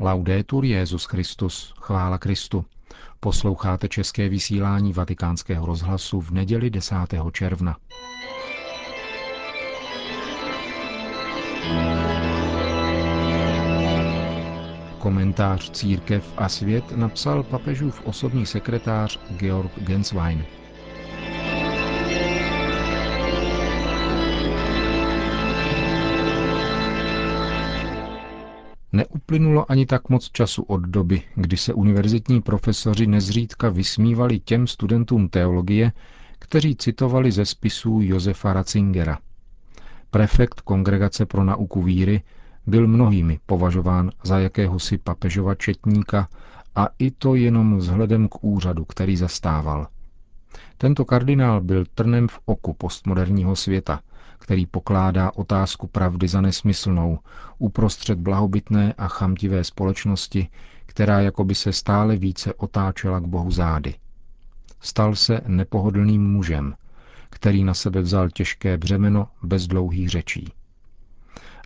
Laudetur Jezus Christus, chvála Kristu. Posloucháte české vysílání Vatikánského rozhlasu v neděli 10. června. Komentář Církev a svět napsal papežův osobní sekretář Georg Genswein. Neuplynulo ani tak moc času od doby, kdy se univerzitní profesoři nezřídka vysmívali těm studentům teologie, kteří citovali ze spisů Josefa Ratzingera. Prefekt Kongregace pro nauku víry byl mnohými považován za jakéhosi papežova četníka a i to jenom vzhledem k úřadu, který zastával. Tento kardinál byl trnem v oku postmoderního světa – který pokládá otázku pravdy za nesmyslnou uprostřed blahobytné a chamtivé společnosti, která jakoby se stále více otáčela k Bohu zády. Stal se nepohodlným mužem, který na sebe vzal těžké břemeno bez dlouhých řečí.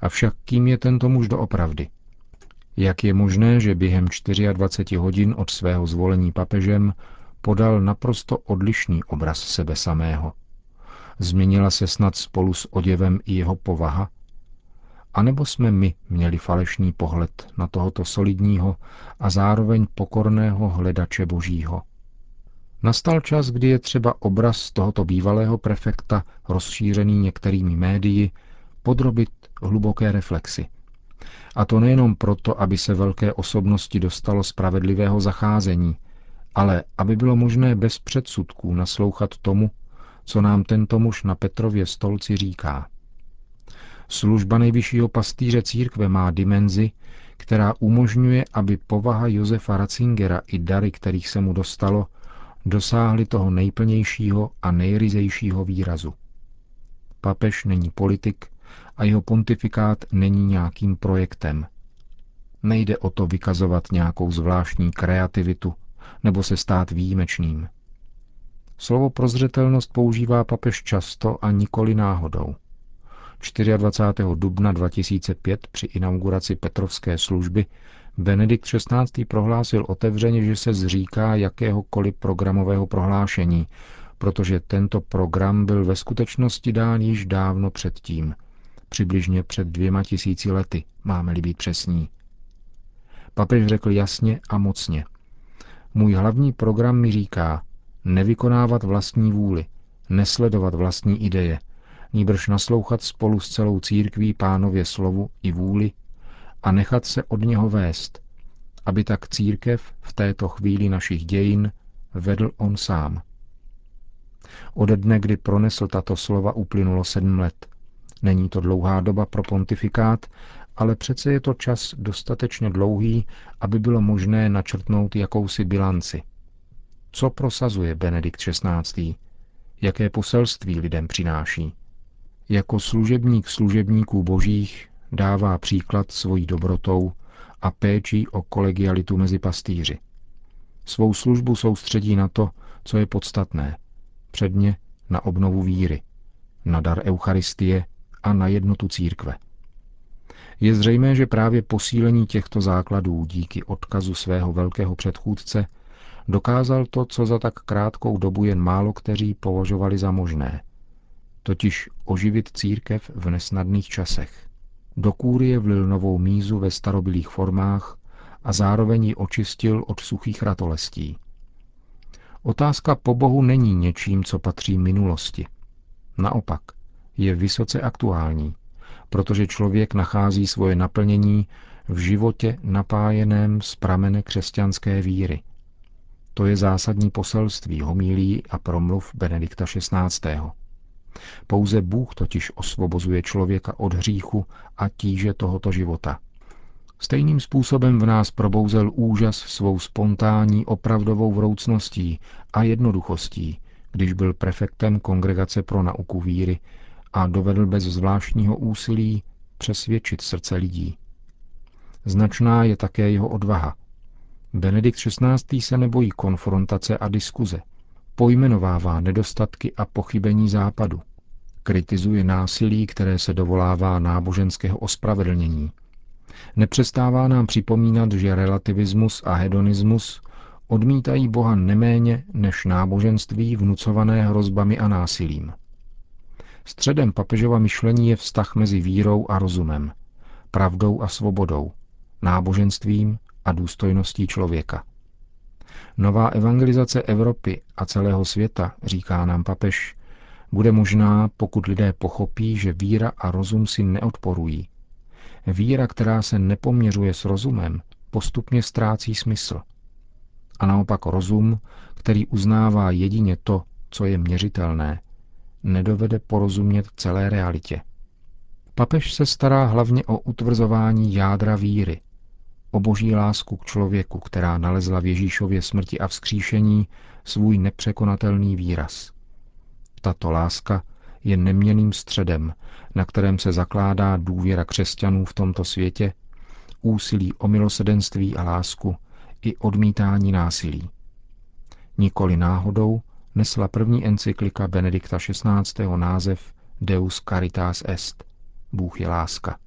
Avšak kým je tento muž doopravdy? Jak je možné, že během 24 hodin od svého zvolení papežem podal naprosto odlišný obraz sebe samého? Změnila se snad spolu s oděvem i jeho povaha? A nebo jsme my měli falešný pohled na tohoto solidního a zároveň pokorného hledače božího? Nastal čas, kdy je třeba obraz tohoto bývalého prefekta, rozšířený některými médii, podrobit hluboké reflexy. A to nejenom proto, aby se velké osobnosti dostalo spravedlivého zacházení, ale aby bylo možné bez předsudků naslouchat tomu, co nám tento muž na Petrově stolci říká. Služba nejvyššího pastýře církve má dimenzi, která umožňuje, aby povaha Josefa Ratzingera i dary, kterých se mu dostalo, dosáhly toho nejplnějšího a nejryzejšího výrazu. Papež není politik a jeho pontifikát není nějakým projektem. Nejde o to vykazovat nějakou zvláštní kreativitu nebo se stát výjimečným. Slovo prozřetelnost používá papež často a nikoli náhodou. 24. dubna 2005 při inauguraci Petrovské služby Benedikt XVI. prohlásil otevřeně, že se zříká jakéhokoliv programového prohlášení, protože tento program byl ve skutečnosti dán již dávno předtím, přibližně před dvěma tisíci lety, máme-li být přesní. Papež řekl jasně a mocně. Můj hlavní program mi říká, nevykonávat vlastní vůli, nesledovat vlastní ideje, níbrž naslouchat spolu s celou církví pánově slovu i vůli a nechat se od něho vést, aby tak církev v této chvíli našich dějin vedl on sám. Ode dne, kdy pronesl tato slova, uplynulo sedm let. Není to dlouhá doba pro pontifikát, ale přece je to čas dostatečně dlouhý, aby bylo možné načrtnout jakousi bilanci – co prosazuje Benedikt XVI. Jaké poselství lidem přináší? Jako služebník služebníků božích dává příklad svojí dobrotou a péčí o kolegialitu mezi pastýři. Svou službu soustředí na to, co je podstatné, předně na obnovu víry, na dar Eucharistie a na jednotu církve. Je zřejmé, že právě posílení těchto základů díky odkazu svého velkého předchůdce Dokázal to, co za tak krátkou dobu jen málo kteří považovali za možné. Totiž oživit církev v nesnadných časech. Do kůrie vlil novou mízu ve starobilých formách a zároveň ji očistil od suchých ratolestí. Otázka po Bohu není něčím, co patří minulosti. Naopak, je vysoce aktuální, protože člověk nachází svoje naplnění v životě napájeném z pramene křesťanské víry – to je zásadní poselství homílí a promluv Benedikta XVI. Pouze Bůh totiž osvobozuje člověka od hříchu a tíže tohoto života. Stejným způsobem v nás probouzel úžas svou spontánní opravdovou vroucností a jednoduchostí, když byl prefektem Kongregace pro nauku víry a dovedl bez zvláštního úsilí přesvědčit srdce lidí. Značná je také jeho odvaha, Benedikt XVI. se nebojí konfrontace a diskuze. Pojmenovává nedostatky a pochybení západu. Kritizuje násilí, které se dovolává náboženského ospravedlnění. Nepřestává nám připomínat, že relativismus a hedonismus odmítají Boha neméně než náboženství vnucované hrozbami a násilím. Středem papežova myšlení je vztah mezi vírou a rozumem, pravdou a svobodou, náboženstvím a důstojností člověka. Nová evangelizace Evropy a celého světa, říká nám papež, bude možná, pokud lidé pochopí, že víra a rozum si neodporují. Víra, která se nepoměřuje s rozumem, postupně ztrácí smysl. A naopak rozum, který uznává jedině to, co je měřitelné, nedovede porozumět celé realitě. Papež se stará hlavně o utvrzování jádra víry, o boží lásku k člověku, která nalezla v Ježíšově smrti a vzkříšení svůj nepřekonatelný výraz. Tato láska je neměným středem, na kterém se zakládá důvěra křesťanů v tomto světě, úsilí o milosedenství a lásku i odmítání násilí. Nikoli náhodou nesla první encyklika Benedikta XVI. název Deus Caritas Est. Bůh je láska.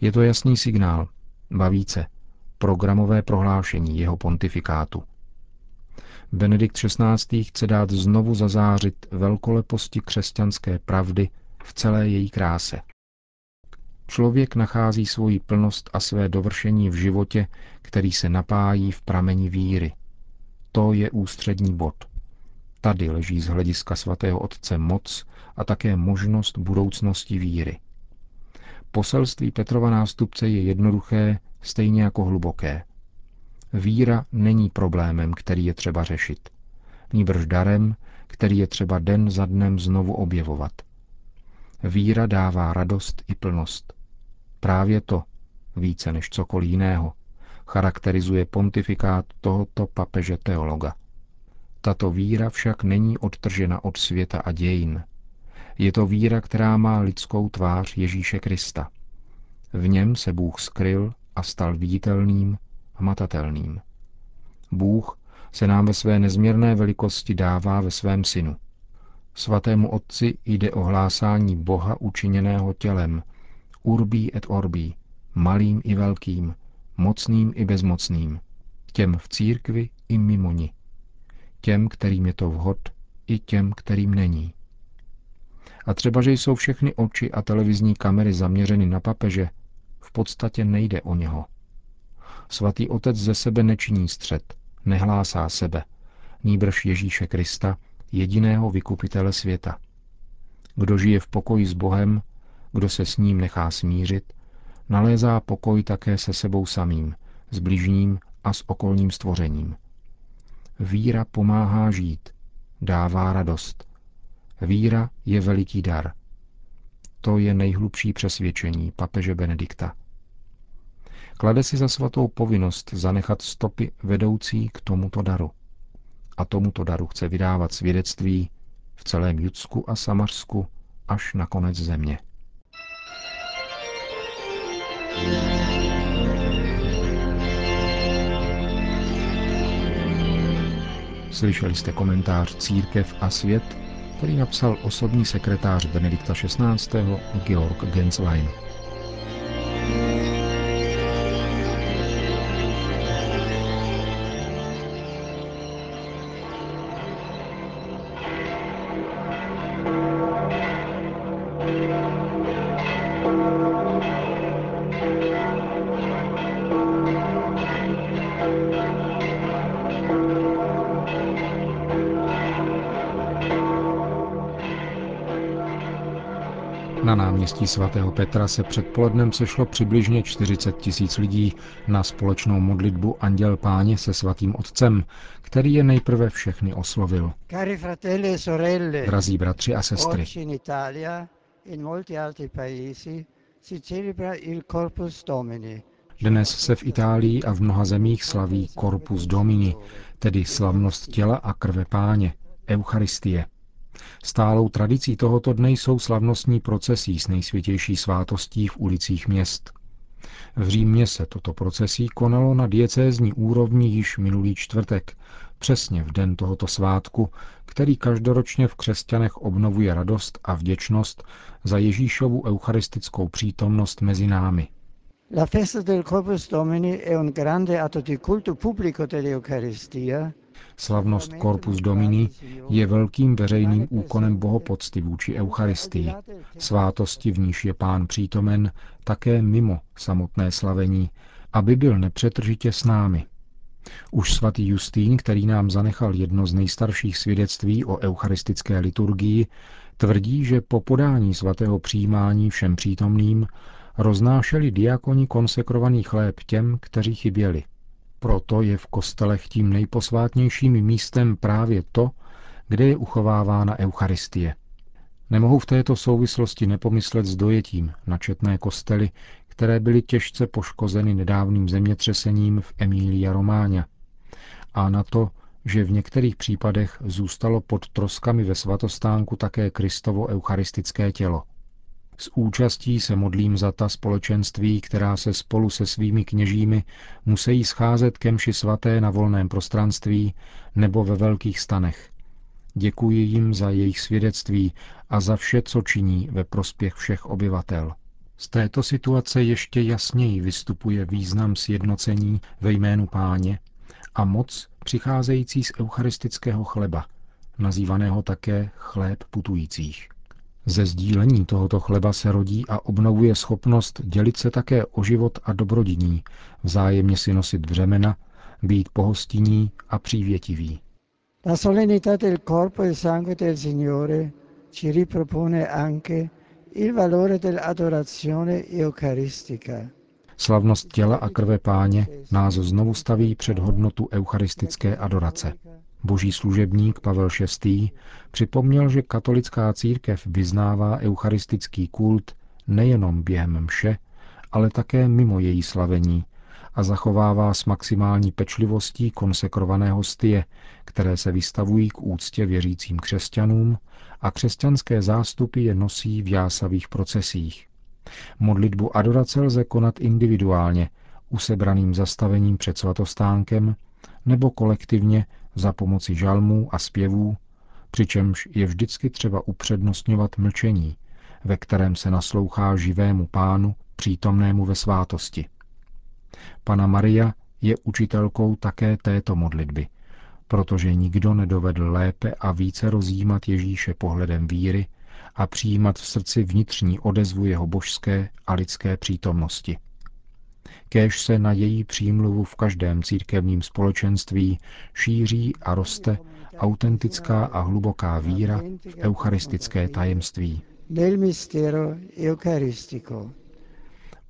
Je to jasný signál, ba více, programové prohlášení jeho pontifikátu. Benedikt XVI. chce dát znovu zazářit velkoleposti křesťanské pravdy v celé její kráse. Člověk nachází svoji plnost a své dovršení v životě, který se napájí v prameni víry. To je ústřední bod. Tady leží z hlediska svatého Otce moc a také možnost budoucnosti víry. Poselství Petrova nástupce je jednoduché, stejně jako hluboké. Víra není problémem, který je třeba řešit. Nýbrž darem, který je třeba den za dnem znovu objevovat. Víra dává radost i plnost. Právě to, více než cokoliv jiného, charakterizuje pontifikát tohoto papeže teologa. Tato víra však není odtržena od světa a dějin. Je to víra, která má lidskou tvář Ježíše Krista. V něm se Bůh skryl a stal viditelným, hmatatelným. Bůh se nám ve své nezměrné velikosti dává ve svém synu. Svatému Otci jde o hlásání Boha učiněného tělem, urbí et orbí, malým i velkým, mocným i bezmocným, těm v církvi i mimo ní těm, kterým je to vhod, i těm, kterým není. A třeba, že jsou všechny oči a televizní kamery zaměřeny na papeže, v podstatě nejde o něho. Svatý otec ze sebe nečiní střed, nehlásá sebe, nýbrž Ježíše Krista, jediného vykupitele světa. Kdo žije v pokoji s Bohem, kdo se s ním nechá smířit, nalézá pokoj také se sebou samým, s bližním a s okolním stvořením. Víra pomáhá žít, dává radost. Víra je veliký dar. To je nejhlubší přesvědčení papeže Benedikta. Klade si za svatou povinnost zanechat stopy vedoucí k tomuto daru. A tomuto daru chce vydávat svědectví v celém Judsku a Samařsku až na konec země. Slyšeli jste komentář Církev a svět, který napsal osobní sekretář Benedikta XVI. Georg Genslein. Náměstí svatého Petra se předpolednem sešlo přibližně 40 tisíc lidí na společnou modlitbu Anděl Páně se svatým otcem, který je nejprve všechny oslovil. E Drazí bratři a sestry, dnes se v Itálii a v mnoha zemích slaví Corpus Domini, tedy slavnost těla a krve páně, Eucharistie. Stálou tradicí tohoto dne jsou slavnostní procesí s nejsvětější svátostí v ulicích měst. V Římě se toto procesí konalo na diecézní úrovni již minulý čtvrtek, přesně v den tohoto svátku, který každoročně v křesťanech obnovuje radost a vděčnost za Ježíšovu eucharistickou přítomnost mezi námi. La festa del Corpus Domini è un grande atto di culto pubblico dell'Eucaristia. Slavnost Corpus Domini je velkým veřejným úkonem bohopocty vůči Eucharistii, svátosti, v níž je pán přítomen, také mimo samotné slavení, aby byl nepřetržitě s námi. Už svatý Justín, který nám zanechal jedno z nejstarších svědectví o eucharistické liturgii, tvrdí, že po podání svatého přijímání všem přítomným roznášeli diakoni konsekrovaný chléb těm, kteří chyběli. Proto je v kostelech tím nejposvátnějším místem právě to, kde je uchovávána Eucharistie. Nemohu v této souvislosti nepomyslet s dojetím na četné kostely, které byly těžce poškozeny nedávným zemětřesením v Emília Romáňa. A na to, že v některých případech zůstalo pod troskami ve svatostánku také Kristovo eucharistické tělo. S účastí se modlím za ta společenství, která se spolu se svými kněžími musí scházet ke mši svaté na volném prostranství nebo ve velkých stanech. Děkuji jim za jejich svědectví a za vše, co činí ve prospěch všech obyvatel. Z této situace ještě jasněji vystupuje význam sjednocení ve jménu páně a moc přicházející z eucharistického chleba, nazývaného také chléb putujících. Ze sdílení tohoto chleba se rodí a obnovuje schopnost dělit se také o život a dobrodiní, vzájemně si nosit břemena, být pohostinní a přívětivý. La solennità del corpo e sangue del Signore ci ripropone anche il valore dell'adorazione eucaristica. Slavnost těla a krve páně nás znovu staví před hodnotu eucharistické adorace. Boží služebník Pavel VI. připomněl, že katolická církev vyznává eucharistický kult nejenom během mše, ale také mimo její slavení a zachovává s maximální pečlivostí konsekrované hostie, které se vystavují k úctě věřícím křesťanům a křesťanské zástupy je nosí v jásavých procesích. Modlitbu adorace lze konat individuálně, usebraným zastavením před svatostánkem, nebo kolektivně za pomoci žalmů a zpěvů, přičemž je vždycky třeba upřednostňovat mlčení, ve kterém se naslouchá živému pánu, přítomnému ve svátosti. Pana Maria je učitelkou také této modlitby, protože nikdo nedovedl lépe a více rozjímat Ježíše pohledem víry a přijímat v srdci vnitřní odezvu jeho božské a lidské přítomnosti. Kéž se na její přímluvu v každém církevním společenství šíří a roste autentická a hluboká víra v eucharistické tajemství.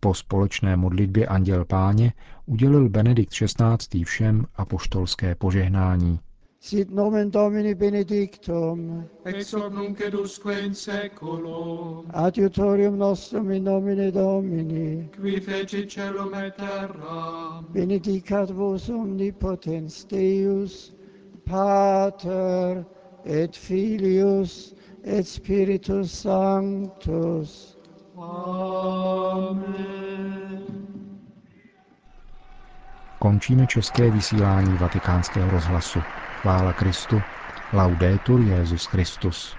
Po společné modlitbě Anděl Páně udělil Benedikt XVI. všem apoštolské požehnání. Sit nomen Domini benedictum. Ex hoc nunc edusque in seculum. Adiutorium nostrum in nomine Domini. Qui feci celum et terra. Benedicat vos omnipotens Deus, Pater et Filius et Spiritus Sanctus. Amen. Končíme české vysílání vatikánského rozhlasu. Chvála Kristu. Laudetur Jezus Christus.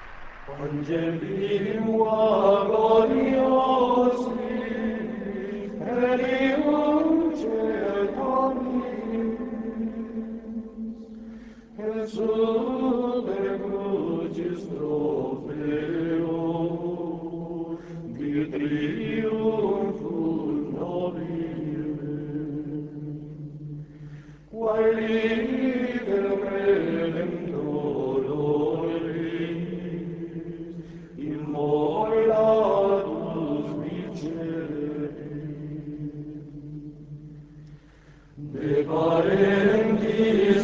Morte in